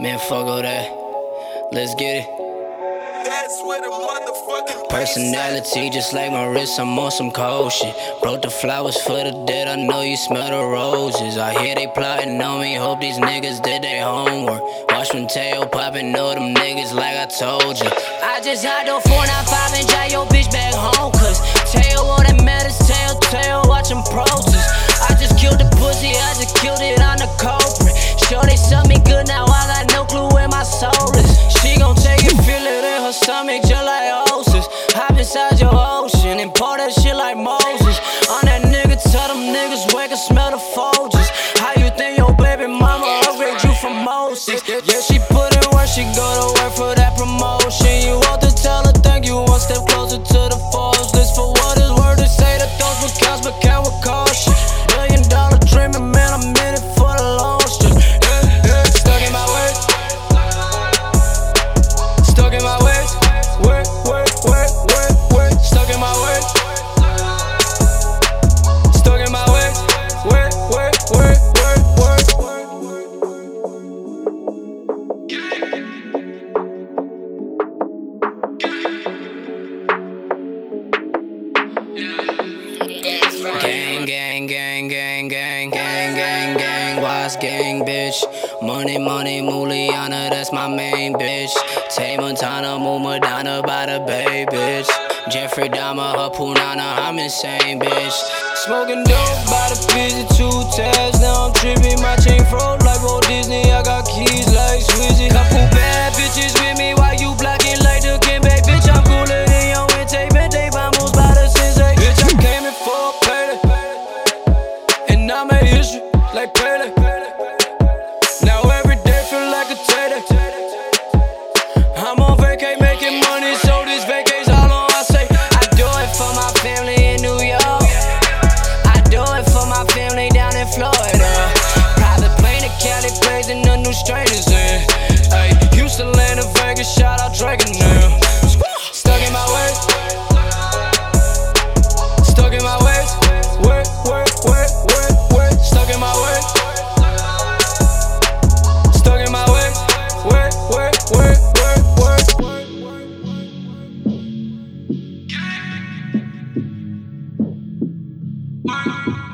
Man, fuck all that. Let's get it. That's where the motherfucking Personality just like my wrist, I'm on some cold shit. Brought the flowers for the dead, I know you smell the roses. I hear they plotting on me, hope these niggas did their homework. Watch when tail poppin', know them niggas like I told you. I just had the 495 and drive your bitch back home, cause tail all that matters, and pour that shit like Moses. On that nigga, tell them niggas wake and smell the Folgers. How you think your baby mama upgrade you from Moses? Yeah, she Gang, gang, gang, gang, gang, gang, gang, gang, wise gang, bitch. Money, money, Muliana, that's my main bitch. Tay Montana, move Madonna by the bay, bitch. Jeffrey Dahmer, her Punana, I'm insane, bitch. Smoking dope by the pizza, two tabs. Now I'm tripping, my chain froze like Walt Disney. I got keys like Swizzy. Couple and them. Stuck in my way. Stuck in my ways. Work, work, work, work, work. Stuck in my way. Stuck in my ways. Work, work, work, work, work. Work.